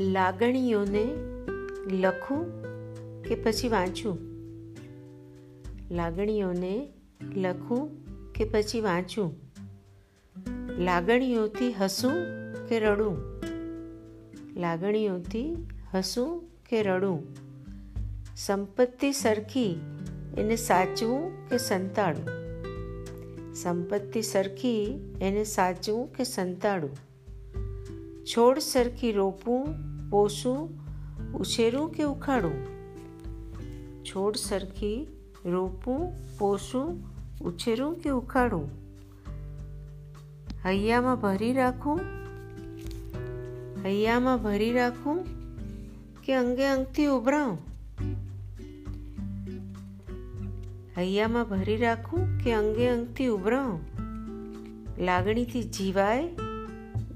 લાગણીઓને લખું કે પછી વાંચું? લાગણીઓને લખું કે પછી વાંચું? લાગણીઓથી હસું કે રડું? લાગણીઓથી હસું કે રડું? સંપત્તિ સરખી એને સાચવું કે સંતાડું સંપત્તિ સરખી એને સાચવું કે સંતાડું છોડ સરખી રોપવું પોષું ઉછેરું કે ઉખાડું? છોડ સરખી રોપવું પોસું, ઉછેરું કે ઉખાડું? હૈયામાં ભરી રાખું? હૈયામાં ભરી રાખું કે અંગે અંગથી ઉભરાઉં? હૈયામાં ભરી રાખું કે અંગે અંગથી ઉભરાઉં? લાગણીથી જીવાય,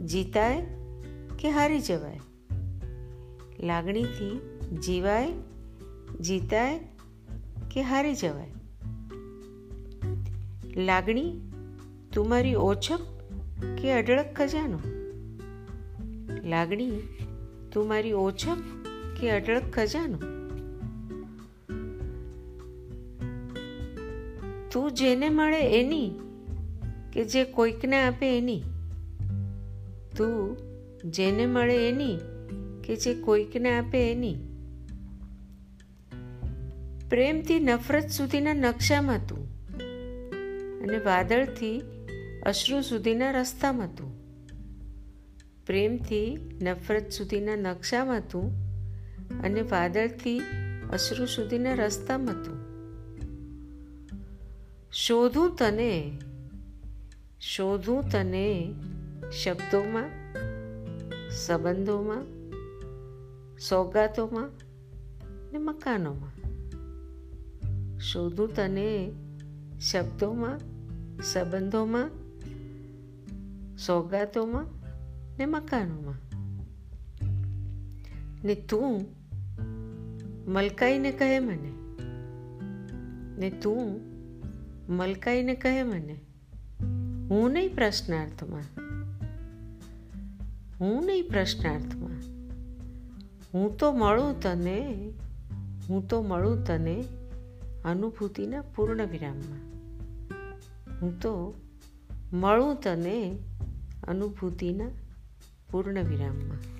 જીતાય કે હારી જવાય? લાગણીથી જીવાય, જીતાય કે હારી જવાય? લાગણી તું મારી ઓછપ કે અઢળક ખજાનો? લાગણી તું મારી ઓછપ કે અઢળક ખજાનો? તું જેને મળે એની કે જે કોઈકને આપે એની? તું જેને મળે એની કે જે કોઈકને આપે એની. પ્રેમથી નફરત સુધીના નકશામાં હતું અને વાદળથી અશ્રુ સુધીના રસ્તામાં હતું પ્રેમથી નફરત સુધીના નકશામાં હતું અને વાદળથી અશ્રુ સુધીના રસ્તામાં હતું શોધું તને શોધું તને શબ્દોમાં સંબંધોમાં, સોગાતોમાં ને મકાનોમાં. શોધું તને શબ્દોમાં, સંબંધોમાં, સોગાતોમાં ને મકાનોમાં. ને તું મલકાઈને કહે મને. ને તું મલકાઈને કહે મને. હું નહીં પ્રશ્નાર્થમાં. હું નહીં પ્રશ્નાર્થમાં. હું તો મળું તને, હું તો મળું તને અનુભૂતિના પૂર્ણ વિરામમાં હું તો મળું તને અનુભૂતિના પૂર્ણ વિરામમાં